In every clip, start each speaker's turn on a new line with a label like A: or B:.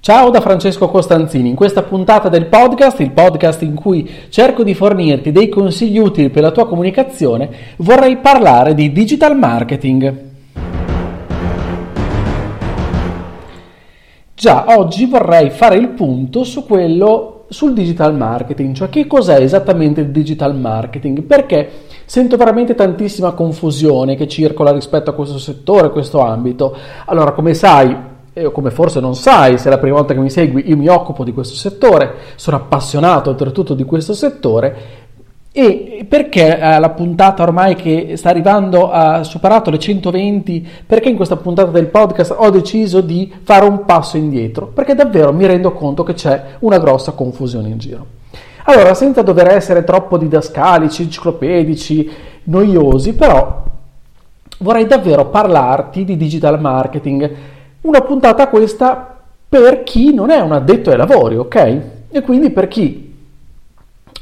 A: Ciao da Francesco Costanzini, in questa puntata del podcast, il podcast in cui cerco di fornirti dei consigli utili per la tua comunicazione, vorrei parlare di digital marketing. Già, oggi vorrei fare il punto su quello sul digital marketing, cioè che cos'è esattamente il digital marketing, perché sento veramente tantissima confusione che circola rispetto a questo settore, a questo ambito. Allora, come sai, e come forse non sai, se è la prima volta che mi segui, io mi occupo di questo settore, sono appassionato oltretutto di questo settore e perché eh, la puntata ormai che sta arrivando ha superato le 120, perché in questa puntata del podcast ho deciso di fare un passo indietro? Perché davvero mi rendo conto che c'è una grossa confusione in giro. Allora, senza dover essere troppo didascalici, enciclopedici, noiosi, però vorrei davvero parlarti di digital marketing una puntata questa per chi non è un addetto ai lavori, ok? E quindi per chi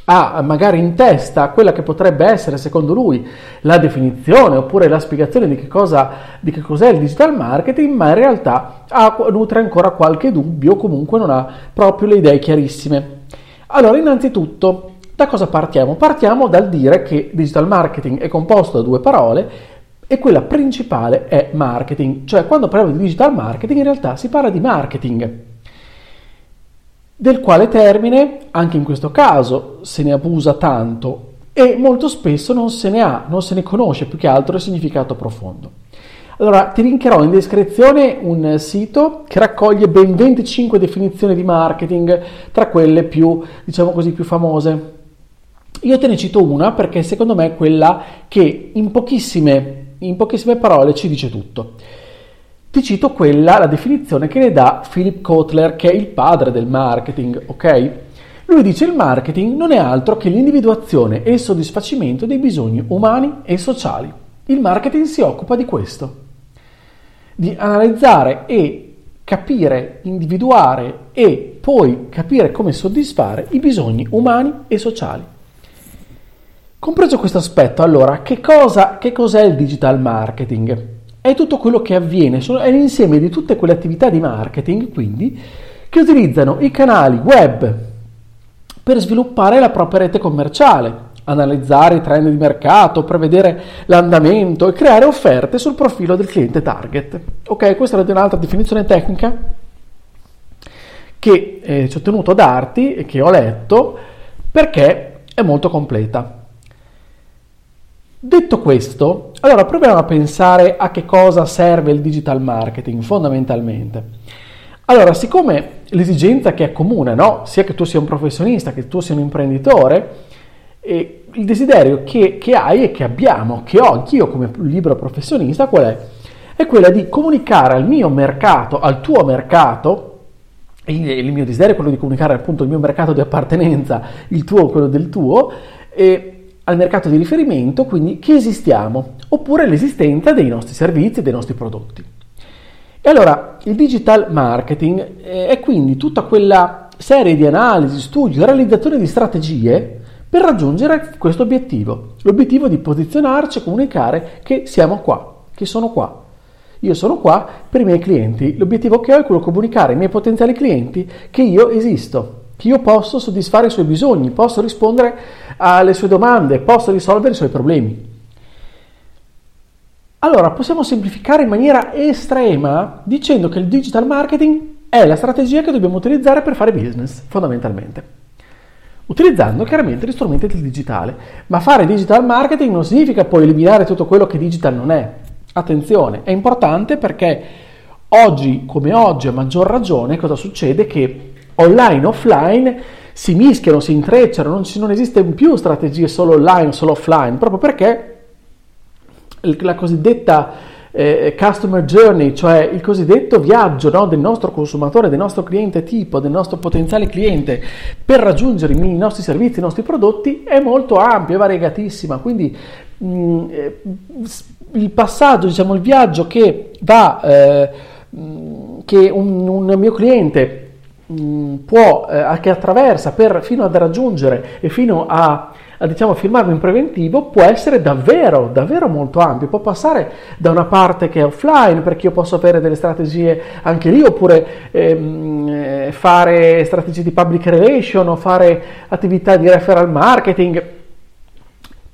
A: ha magari in testa quella che potrebbe essere secondo lui la definizione oppure la spiegazione di che, cosa, di che cos'è il digital marketing, ma in realtà ha, nutre ancora qualche dubbio o comunque non ha proprio le idee chiarissime. Allora, innanzitutto, da cosa partiamo? Partiamo dal dire che digital marketing è composto da due parole e quella principale è marketing, cioè quando parliamo di digital marketing in realtà si parla di marketing, del quale termine anche in questo caso se ne abusa tanto e molto spesso non se ne ha, non se ne conosce più che altro il significato profondo. Allora ti linkerò in descrizione un sito che raccoglie ben 25 definizioni di marketing, tra quelle più, diciamo così, più famose. Io te ne cito una perché secondo me è quella che in pochissime in pochissime parole ci dice tutto. Ti cito quella, la definizione che ne dà Philip Kotler, che è il padre del marketing, ok? Lui dice il marketing non è altro che l'individuazione e il soddisfacimento dei bisogni umani e sociali. Il marketing si occupa di questo, di analizzare e capire, individuare e poi capire come soddisfare i bisogni umani e sociali. Compreso questo aspetto, allora, che, cosa, che cos'è il digital marketing? È tutto quello che avviene, è l'insieme di tutte quelle attività di marketing, quindi, che utilizzano i canali web per sviluppare la propria rete commerciale, analizzare i trend di mercato, prevedere l'andamento e creare offerte sul profilo del cliente target. Ok, questa è un'altra definizione tecnica che eh, ci ho tenuto a darti e che ho letto perché è molto completa. Detto questo, allora proviamo a pensare a che cosa serve il digital marketing fondamentalmente. Allora, siccome l'esigenza che è comune, no? sia che tu sia un professionista, che tu sia un imprenditore, e il desiderio che, che hai e che abbiamo, che ho anch'io come libero professionista, qual è? È quella di comunicare al mio mercato, al tuo mercato, il mio desiderio è quello di comunicare appunto il mio mercato di appartenenza, il tuo, quello del tuo, e al mercato di riferimento, quindi che esistiamo, oppure l'esistenza dei nostri servizi e dei nostri prodotti. E allora il digital marketing eh, è quindi tutta quella serie di analisi, studi, realizzazione di strategie per raggiungere questo obiettivo, l'obiettivo di posizionarci e comunicare che siamo qua, che sono qua. Io sono qua per i miei clienti, l'obiettivo che ho è quello di comunicare ai miei potenziali clienti che io esisto, che io posso soddisfare i suoi bisogni, posso rispondere alle sue domande, posso risolvere i suoi problemi. Allora, possiamo semplificare in maniera estrema dicendo che il digital marketing è la strategia che dobbiamo utilizzare per fare business, fondamentalmente. Utilizzando chiaramente gli strumenti del digitale. Ma fare digital marketing non significa poi eliminare tutto quello che digital non è. Attenzione, è importante perché oggi come oggi a maggior ragione cosa succede? Che online e offline si mischiano, si intrecciano, non, non esiste più strategie solo online, solo offline, proprio perché la cosiddetta eh, customer journey, cioè il cosiddetto viaggio no, del nostro consumatore, del nostro cliente tipo, del nostro potenziale cliente per raggiungere i nostri servizi, i nostri prodotti, è molto ampia, è variegatissima. Quindi mh, mm, eh, il passaggio, diciamo il viaggio che va, eh, mm, che un, un mio cliente può, eh, che attraversa per, fino ad raggiungere e fino a, a diciamo, firmarlo in preventivo può essere davvero, davvero molto ampio. Può passare da una parte che è offline, perché io posso avere delle strategie anche lì, oppure ehm, eh, fare strategie di public relation o fare attività di referral marketing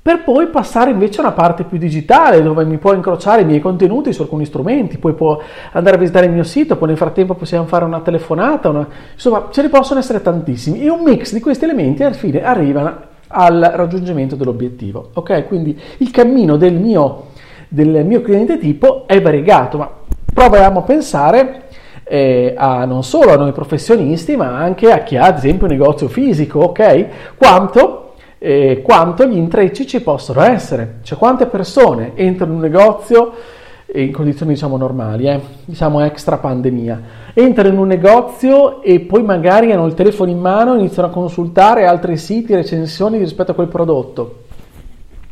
A: per poi passare invece a una parte più digitale dove mi può incrociare i miei contenuti su alcuni strumenti, poi può andare a visitare il mio sito, poi nel frattempo possiamo fare una telefonata, una... insomma ce ne possono essere tantissimi e un mix di questi elementi alla fine arrivano al raggiungimento dell'obiettivo. Ok, quindi il cammino del mio, del mio cliente tipo è variegato, ma proviamo a pensare eh, a non solo a noi professionisti, ma anche a chi ha ad esempio un negozio fisico, ok? Quanto eh, quanto gli intrecci ci possono essere, cioè quante persone entrano in un negozio in condizioni diciamo normali, eh, diciamo extra pandemia, entrano in un negozio e poi magari hanno il telefono in mano e iniziano a consultare altri siti, recensioni rispetto a quel prodotto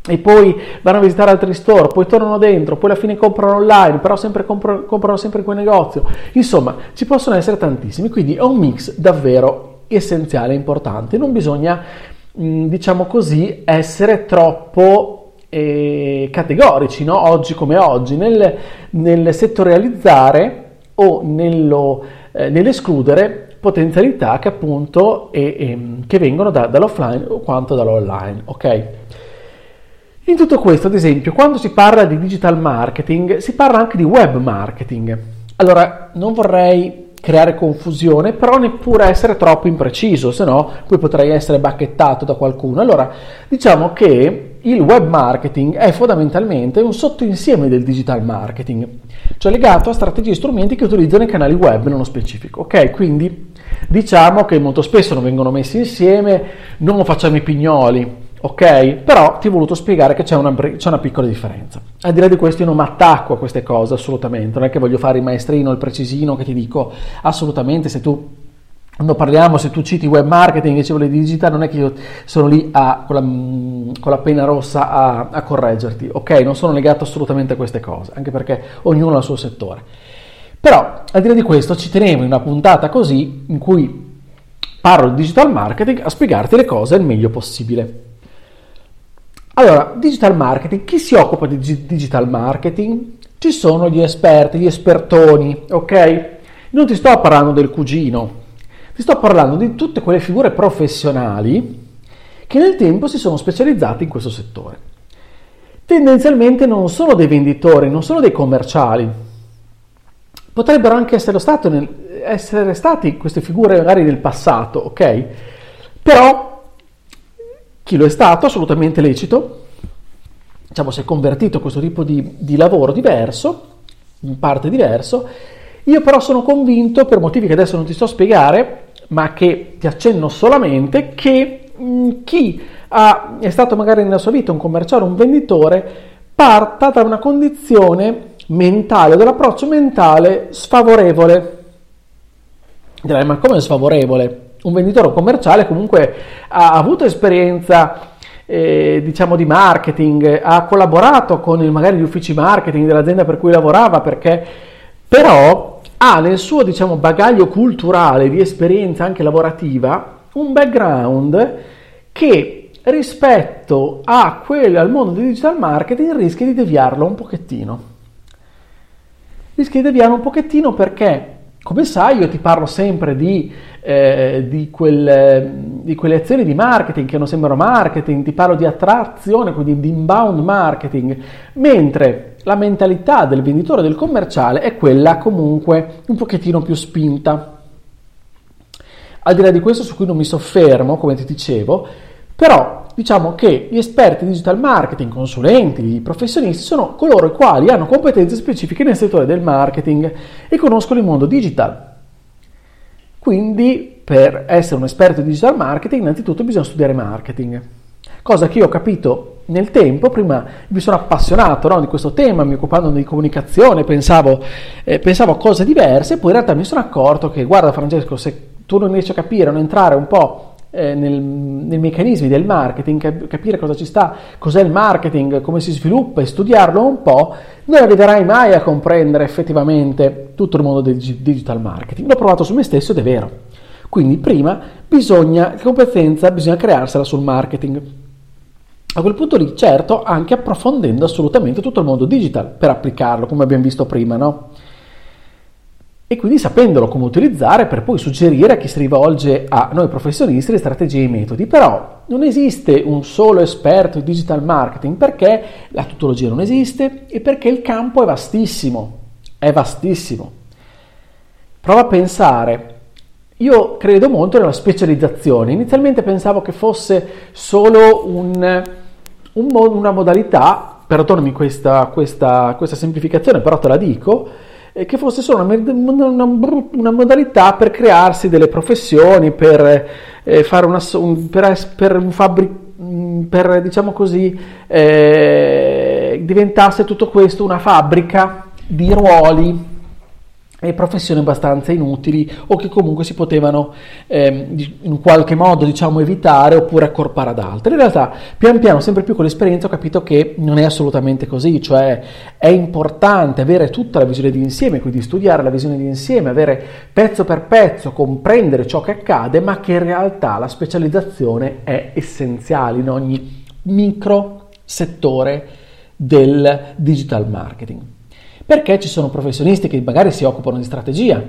A: e poi vanno a visitare altri store, poi tornano dentro, poi alla fine comprano online, però sempre compro, comprano sempre in quel negozio. Insomma, ci possono essere tantissimi, quindi è un mix davvero essenziale, importante. Non bisogna diciamo così, essere troppo eh, categorici, no? oggi come oggi, nel, nel settorializzare o nello, eh, nell'escludere potenzialità che appunto eh, ehm, che vengono da, dall'offline o quanto dall'online. ok? In tutto questo, ad esempio, quando si parla di digital marketing, si parla anche di web marketing. Allora, non vorrei creare confusione, però neppure essere troppo impreciso, se no poi potrei essere bacchettato da qualcuno. Allora, diciamo che il web marketing è fondamentalmente un sottoinsieme del digital marketing, cioè legato a strategie e strumenti che utilizzano i canali web nello specifico. Ok, quindi diciamo che molto spesso non vengono messi insieme, non facciamo i pignoli, ok? Però ti ho voluto spiegare che c'è una, c'è una, piccola differenza. Al di là di questo io non mi attacco a queste cose assolutamente, non è che voglio fare il maestrino, il precisino che ti dico assolutamente se tu quando parliamo, se tu citi web marketing e ci vuole digitale, non è che io sono lì a, con, la, con, la, penna rossa a, a, correggerti, ok? Non sono legato assolutamente a queste cose, anche perché ognuno ha il suo settore. Però, al di là di questo, ci tenevo in una puntata così, in cui parlo di digital marketing, a spiegarti le cose il meglio possibile. Allora, digital marketing, chi si occupa di digital marketing? Ci sono gli esperti, gli espertoni, ok? Non ti sto parlando del cugino, ti sto parlando di tutte quelle figure professionali che nel tempo si sono specializzate in questo settore. Tendenzialmente non sono dei venditori, non sono dei commerciali. Potrebbero anche essere, nel, essere stati queste figure magari nel passato, ok? Però chi lo è stato, assolutamente lecito, diciamo si è convertito a questo tipo di, di lavoro diverso, in parte diverso, io però sono convinto, per motivi che adesso non ti sto a spiegare, ma che ti accenno solamente, che mh, mm, chi ha, è stato magari nella sua vita un commerciale, un venditore, parta da una condizione mentale, dall'approccio mentale sfavorevole. Direi, ma come sfavorevole? Un venditore commerciale comunque ha avuto esperienza eh, diciamo di marketing, ha collaborato con il, magari gli uffici marketing dell'azienda per cui lavorava perché però ha nel suo diciamo bagaglio culturale di esperienza anche lavorativa un background che rispetto a quello, al mondo del digital marketing rischia di deviarlo un pochettino. Rischia di deviarlo un pochettino perché come sai, io ti parlo sempre di, eh, di, quel, di, quelle azioni di marketing che non sembrano marketing, ti parlo di attrazione, quindi di inbound marketing, mentre la mentalità del venditore del commerciale è quella comunque un pochettino più spinta. Al di là di questo, su cui non mi soffermo, come ti dicevo, però diciamo che gli esperti di digital marketing, consulenti, professionisti sono coloro i quali hanno competenze specifiche nel settore del marketing e conoscono il mondo digital. Quindi per essere un esperto di digital marketing innanzitutto bisogna studiare marketing. cosa che io ho capito nel tempo, prima mi sono appassionato no, di questo tema, mi occupando di comunicazione, pensavo, eh, pensavo, a cose diverse, poi in realtà mi sono accorto che, guarda Francesco, se tu non riesci a capire, non entrare un po' eh, nel, nei meccanismi del marketing, capire cosa ci sta, cos'è il marketing, come si sviluppa e studiarlo un po', non arriverai mai a comprendere effettivamente tutto il mondo del digital marketing. L'ho provato su me stesso ed è vero. Quindi prima bisogna, competenza bisogna crearsela sul marketing. A quel punto lì, certo, anche approfondendo assolutamente tutto il mondo digital per applicarlo, come abbiamo visto prima, no? E quindi sapendolo come utilizzare per poi suggerire a chi si rivolge a noi professionisti le strategie e i metodi. Però non esiste un solo esperto di digital marketing perché la tutologia non esiste e perché il campo è vastissimo. È vastissimo. Prova a pensare io credo molto nella specializzazione. Inizialmente pensavo che fosse solo un, un, una modalità, perdonami questa, questa, questa, semplificazione, però te la dico, che fosse solo una, una, una, modalità per crearsi delle professioni, per eh, fare una, un, per, per un fabbric, per diciamo così, eh, diventasse tutto questo una fabbrica di ruoli e professioni abbastanza inutili o che comunque si potevano ehm, in qualche modo diciamo evitare oppure accorpare ad altre. In realtà pian piano sempre più con l'esperienza ho capito che non è assolutamente così, cioè è importante avere tutta la visione di insieme, quindi studiare la visione di insieme, avere pezzo per pezzo, comprendere ciò che accade, ma che in realtà la specializzazione è essenziale in ogni micro settore del digital marketing. Perché ci sono professionisti che magari si occupano di strategia,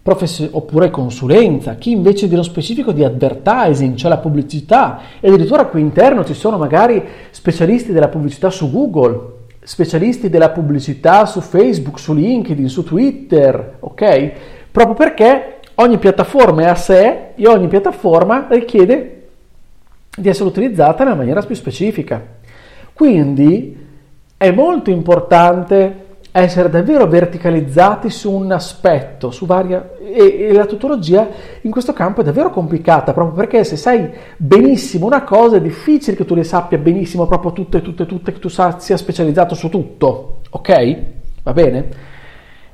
A: profes- oppure consulenza, chi invece di uno specifico di advertising, cioè la pubblicità, e addirittura qui interno ci sono magari specialisti della pubblicità su Google, specialisti della pubblicità su Facebook, su LinkedIn, su Twitter, ok? Proprio perché ogni piattaforma è a sé e ogni piattaforma richiede di essere utilizzata nella maniera più specifica. Quindi è molto importante essere davvero verticalizzati su un aspetto, su varia... E, e, la tutologia in questo campo è davvero complicata, proprio perché se sai benissimo una cosa è difficile che tu le sappia benissimo proprio tutte, tutte, tutte, che tu sia specializzato su tutto, ok? Va bene?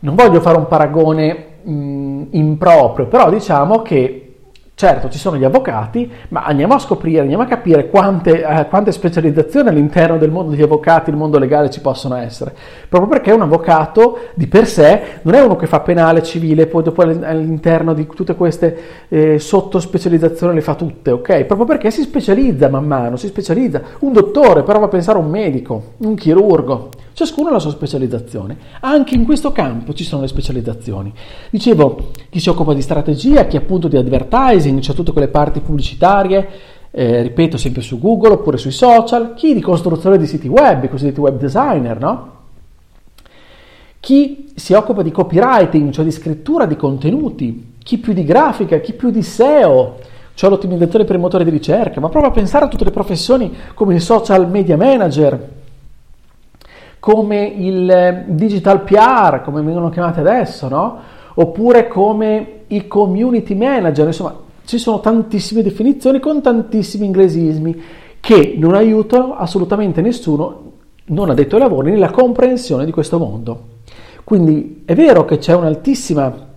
A: Non voglio fare un paragone mh, improprio, però diciamo che Certo, ci sono gli avvocati, ma andiamo a scoprire, andiamo a capire quante, eh, quante, specializzazioni all'interno del mondo degli avvocati, il mondo legale ci possono essere. Proprio perché un avvocato di per sé non è uno che fa penale, civile, poi dopo all'interno di tutte queste eh, sottospecializzazioni le fa tutte, ok? Proprio perché si specializza man mano, si specializza. Un dottore, però va a pensare a un medico, un chirurgo. Ciascuno ha la sua specializzazione. Anche in questo campo ci sono le specializzazioni. Dicevo, chi si occupa di strategia, chi appunto di advertising, cioè tutte quelle parti pubblicitarie, eh, ripeto, sempre su Google oppure sui social, chi di costruzione di siti web, i cosiddetti web designer, no? Chi si occupa di copywriting, cioè di scrittura di contenuti, chi più di grafica, chi più di SEO, cioè l'ottimizzazione per i motori di ricerca, ma prova a pensare a tutte le professioni come il social media manager, come il eh, digital PR, come vengono chiamate adesso, no? Oppure come i community manager, insomma, ci sono tantissime definizioni con tantissimi inglesismi che non aiutano assolutamente nessuno, non addetto ai lavori, nella comprensione di questo mondo. Quindi è vero che c'è un'altissima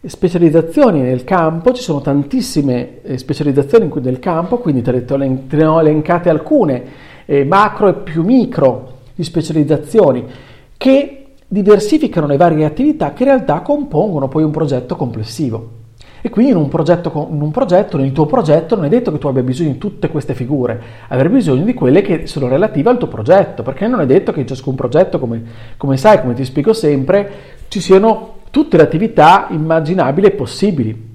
A: specializzazione nel campo, ci sono tantissime eh, specializzazioni nel campo, quindi te ne ho elencate alcune, eh, macro e più micro, di specializzazioni che diversificano le varie attività che in realtà compongono poi un progetto complessivo. E quindi in un, progetto, in un progetto, nel tuo progetto, non è detto che tu abbia bisogno di tutte queste figure, avrai bisogno di quelle che sono relative al tuo progetto, perché non è detto che in ciascun progetto, come, come sai, come ti spiego sempre, ci siano tutte le attività immaginabili e possibili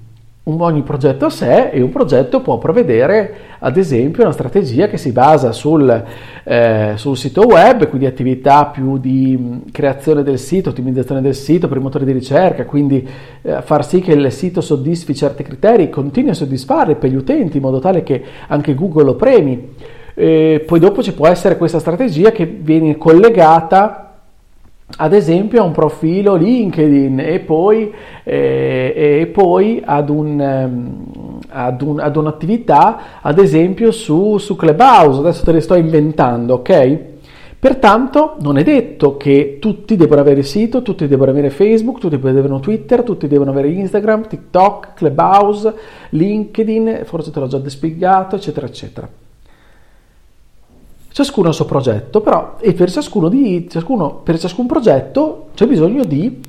A: ogni progetto a sé e un progetto può prevedere ad esempio una strategia che si basa sul, eh, sul, sito web, quindi attività più di creazione del sito, ottimizzazione del sito per i motori di ricerca, quindi eh, far sì che il sito soddisfi certi criteri, continui a soddisfarli per gli utenti in modo tale che anche Google lo premi. E poi dopo ci può essere questa strategia che viene collegata ad esempio a un profilo LinkedIn e poi, eh, e poi ad, un, ehm, ad, un, ad, un'attività, ad esempio su, su Clubhouse, adesso te le sto inventando, ok? Pertanto non è detto che tutti debbano avere sito, tutti debbano avere Facebook, tutti devono Twitter, tutti devono avere Instagram, TikTok, Clubhouse, LinkedIn, forse te l'ho già spiegato, eccetera, eccetera. Ciascuno ha il suo progetto, però e per, di, ciascuno, per ciascun progetto c'è bisogno di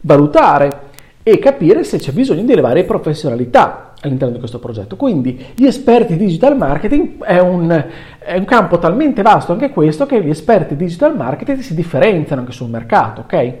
A: valutare e capire se c'è bisogno di elevare professionalità all'interno di questo progetto. Quindi gli esperti di digital marketing è un, è un, campo talmente vasto anche questo che gli esperti di digital marketing si differenziano anche sul mercato, ok?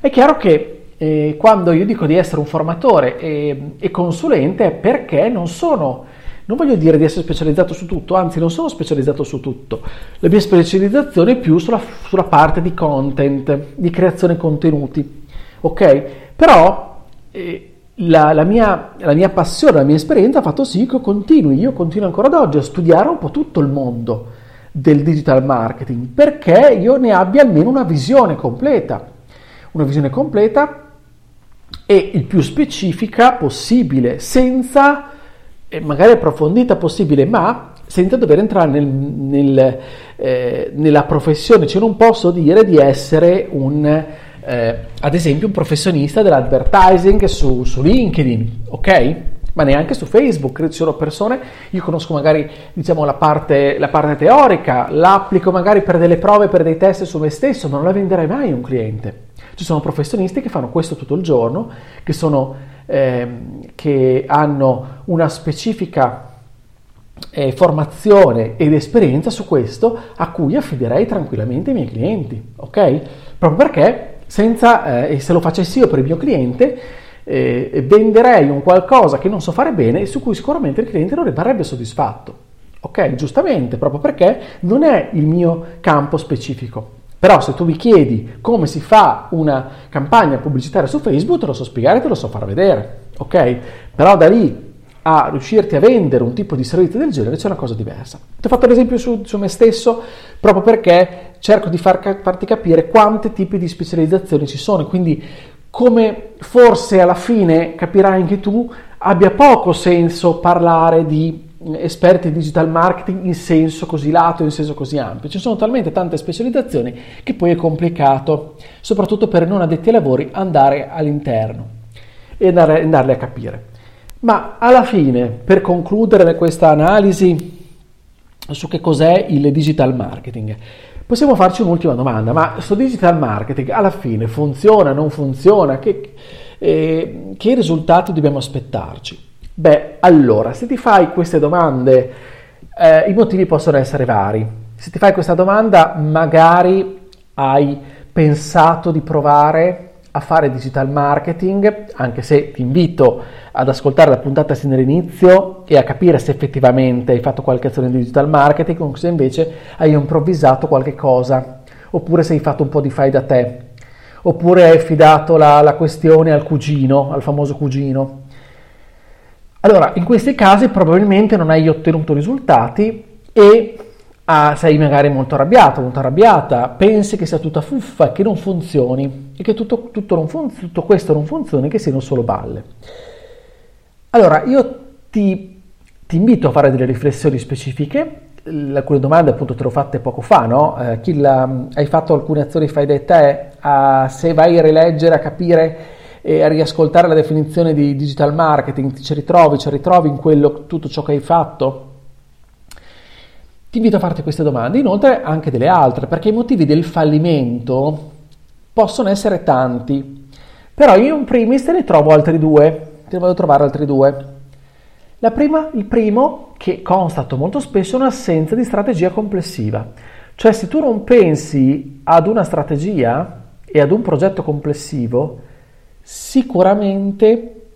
A: È chiaro che eh, quando io dico di essere un formatore e, e consulente è perché non sono non voglio dire di essere specializzato su tutto, anzi non sono specializzato su tutto. La mia specializzazione è più sulla, sulla parte di content, di creazione contenuti. Ok? Però eh, la, la, mia, la, mia, passione, la mia esperienza ha fatto sì che continui, io continuo ancora ad oggi a studiare un po' tutto il mondo del digital marketing perché io ne abbia almeno una visione completa. Una visione completa e il più specifica possibile, senza magari approfondita possibile, ma senza dover entrare nel, nel, eh, nella professione, cioè non posso dire di essere un, eh, ad esempio, un professionista dell'advertising su, su LinkedIn, ok? ma neanche su Facebook, ci sono persone, io conosco magari diciamo, la, parte, la parte teorica, l'applico magari per delle prove, per dei test su me stesso, ma non la venderei mai a un cliente. Ci sono professionisti che fanno questo tutto il giorno, che sono Ehm, che hanno una specifica eh, formazione ed esperienza su questo a cui affiderei tranquillamente i miei clienti, ok? Proprio perché senza, eh, se lo facessi io per il mio cliente, eh, venderei un qualcosa che non so fare bene e su cui sicuramente il cliente non rimarrebbe soddisfatto. Ok, giustamente, proprio perché non è il mio campo specifico. Però se tu mi chiedi come si fa una campagna pubblicitaria su Facebook, te lo so spiegare, te lo so far vedere, ok? Però da lì a riuscirti a vendere un tipo di servizio del genere c'è una cosa diversa. Ti ho fatto l'esempio su, su me stesso proprio perché cerco di far, farti capire quanti tipi di specializzazioni ci sono, quindi come forse alla fine capirai anche tu abbia poco senso parlare di esperti di digital marketing in senso così lato, in senso così ampio. Ci sono talmente tante specializzazioni che poi è complicato, soprattutto per non addetti ai lavori, andare all'interno e andare, andarle a capire. Ma alla fine, per concludere questa analisi su che cos'è il digital marketing, possiamo farci un'ultima domanda, ma questo digital marketing alla fine funziona, non funziona? Che, eh, che risultati dobbiamo aspettarci? Beh, allora, se ti fai queste domande, eh, i motivi possono essere vari. Se ti fai questa domanda, magari hai pensato di provare a fare digital marketing, anche se ti invito ad ascoltare la puntata sin dall'inizio e a capire se effettivamente hai fatto qualche azione di digital marketing o se invece hai improvvisato qualche cosa, oppure se hai fatto un po' di fai da te, oppure hai affidato la, la questione al cugino, al famoso cugino. Allora, in questi casi probabilmente non hai ottenuto risultati e ah, sei magari molto arrabbiato, molto arrabbiata, pensi che sia tutta fuffa, che non funzioni e che tutto, tutto, fun- tutto questo non funzioni, che siano solo balle. Allora, io ti, ti, invito a fare delle riflessioni specifiche, alcune domande appunto te le ho fatte poco fa, no? Eh, la, hai fatto alcune azioni fai da te, uh, se vai a rileggere, a capire e a riascoltare la definizione di digital marketing, ci ritrovi, ci ritrovi in quello, tutto ciò che hai fatto? Ti invito a farti queste domande, inoltre anche delle altre, perché i motivi del fallimento possono essere tanti, però io in primis te ne trovo altri due, te ne vado a trovare altri due. La prima, il primo, che constato molto spesso, è un'assenza di strategia complessiva. Cioè se tu non pensi ad una strategia e ad un progetto complessivo, sicuramente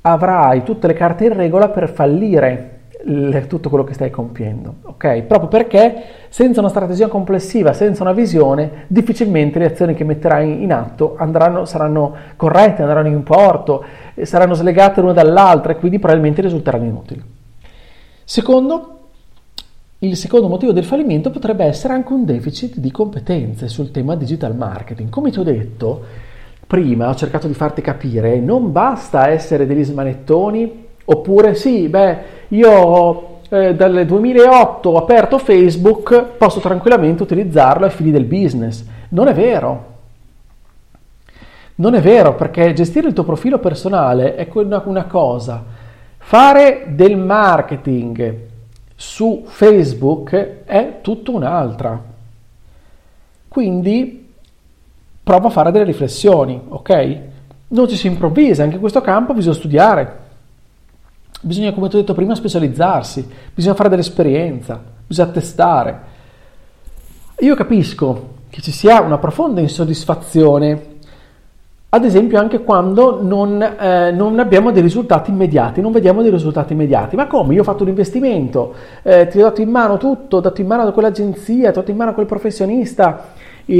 A: avrai tutte le carte in regola per fallire tutto quello che stai compiendo, ok? Proprio perché senza una strategia complessiva, senza una visione, difficilmente le azioni che metterai in atto andranno, saranno corrette, andranno in porto, saranno slegate l'una dall'altra e quindi probabilmente risulteranno inutili. Secondo, il secondo motivo del fallimento potrebbe essere anche un deficit di competenze sul tema digital marketing. Come ti ho detto prima, ho cercato di farti capire, non basta essere degli smanettoni oppure sì, beh, io eh, dal 2008 ho aperto Facebook, posso tranquillamente utilizzarlo ai fini del business. Non è vero. Non è vero perché gestire il tuo profilo personale è una, una cosa, fare del marketing su Facebook è tutto un'altra. Quindi prova a fare delle riflessioni, ok? Non ci si improvvisa, anche in questo campo bisogna studiare. Bisogna, come ti ho detto prima, specializzarsi, bisogna fare dell'esperienza, bisogna testare. Io capisco che ci sia una profonda insoddisfazione, ad esempio anche quando non, eh, non, abbiamo dei risultati immediati, non vediamo dei risultati immediati. Ma come? Io ho fatto un investimento, eh, ti ho dato in mano tutto, ho dato in mano a quell'agenzia, ti ho dato in mano a quel professionista,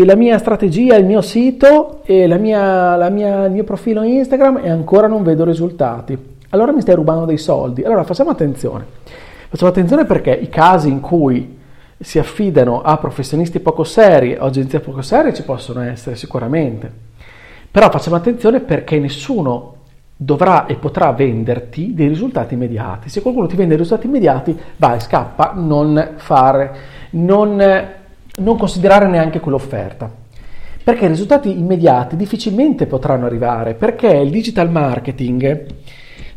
A: la mia strategia, il mio sito e la mia, la mia, il mio profilo Instagram e ancora non vedo risultati allora mi stai rubando dei soldi. Allora facciamo attenzione. Facciamo attenzione perché i casi in cui si affidano a professionisti poco seri o agenzie poco serie ci possono essere sicuramente. Però facciamo attenzione perché nessuno dovrà e potrà venderti dei risultati immediati. Se qualcuno ti vende risultati immediati, vai, scappa, non fare, non, non considerare neanche quell'offerta. Perché i risultati immediati difficilmente potranno arrivare, perché il digital marketing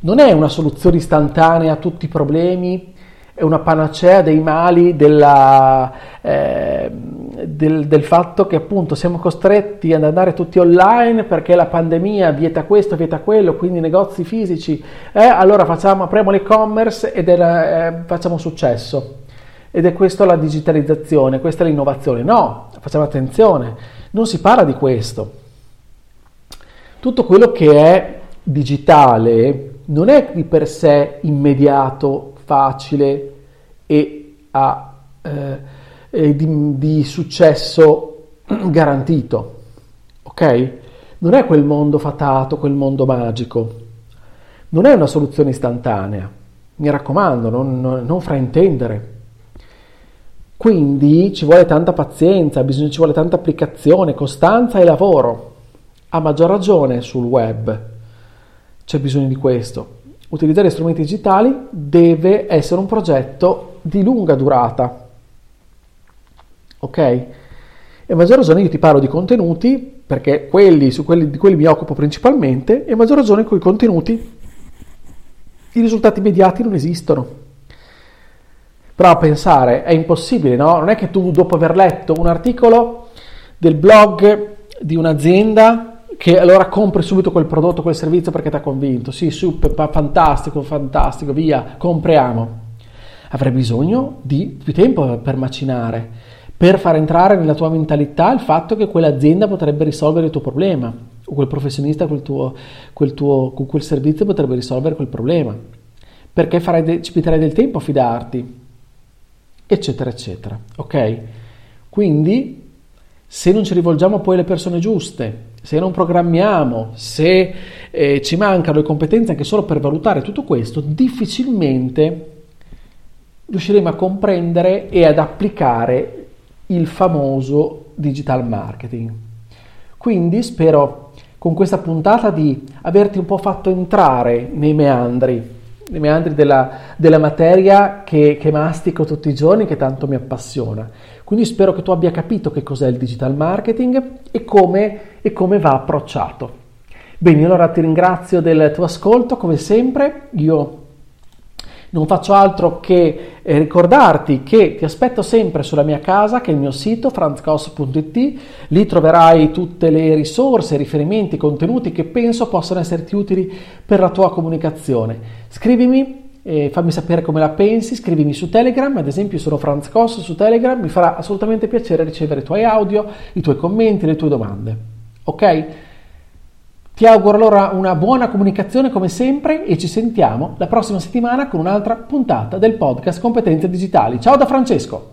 A: non è una soluzione istantanea a tutti i problemi, è una panacea dei mali della, eh, del, del, fatto che appunto siamo costretti ad andare tutti online perché la pandemia vieta questo, vieta quello, quindi negozi fisici, eh, allora facciamo, apriamo l'e-commerce ed è, eh, facciamo successo. Ed è questa la digitalizzazione, questa è l'innovazione. No, facciamo attenzione, non si parla di questo. Tutto quello che è digitale non è di per sé immediato, facile e a, eh, di, di successo garantito, ok? Non è quel mondo fatato, quel mondo magico, non è una soluzione istantanea, mi raccomando, non, non, non fraintendere. Quindi ci vuole tanta pazienza, bisogna, ci vuole tanta applicazione, costanza e lavoro. A maggior ragione sul web c'è bisogno di questo. Utilizzare strumenti digitali deve essere un progetto di lunga durata. Ok? E a maggior ragione io ti parlo di contenuti, perché quelli, su quelli, di quelli mi occupo principalmente, e a maggior ragione con i contenuti i risultati immediati non esistono. Però a pensare è impossibile, no? Non è che tu dopo aver letto un articolo del blog di un'azienda che allora compri subito quel prodotto, quel servizio perché ti ha convinto. Sì, super, fantastico, fantastico, via, compriamo. Avrai bisogno di più tempo per macinare, per far entrare nella tua mentalità il fatto che quell'azienda potrebbe risolvere il tuo problema, o quel professionista, quel tuo, quel tuo, con quel servizio potrebbe risolvere quel problema. Perché farai ci metterai del tempo a fidarti, eccetera, eccetera. Ok? Quindi, se non ci rivolgiamo poi alle persone giuste, se non programmiamo, se eh, ci mancano le competenze anche solo per valutare tutto questo, difficilmente riusciremo a comprendere e ad applicare il famoso digital marketing. Quindi spero con questa puntata di averti un po' fatto entrare nei meandri, nei meandri della, della materia che, che mastico tutti i giorni, che tanto mi appassiona. Quindi spero che tu abbia capito che cos'è il digital marketing e come, e come va approcciato. Bene, allora ti ringrazio del tuo ascolto, come sempre. Io non faccio altro che eh, ricordarti che ti aspetto sempre sulla mia casa, che è il mio sito franzcos.it. Lì troverai tutte le risorse, riferimenti, contenuti che penso possano esserti utili per la tua comunicazione. Scrivimi eh, fammi sapere come la pensi, scrivimi su Telegram, ad esempio sono Franz Koss su Telegram, mi farà assolutamente piacere ricevere i tuoi audio, i tuoi commenti, le tue domande. Ok? Ti auguro allora una buona comunicazione come sempre e ci sentiamo la prossima settimana con un'altra puntata del podcast Competenze Digitali. Ciao da Francesco!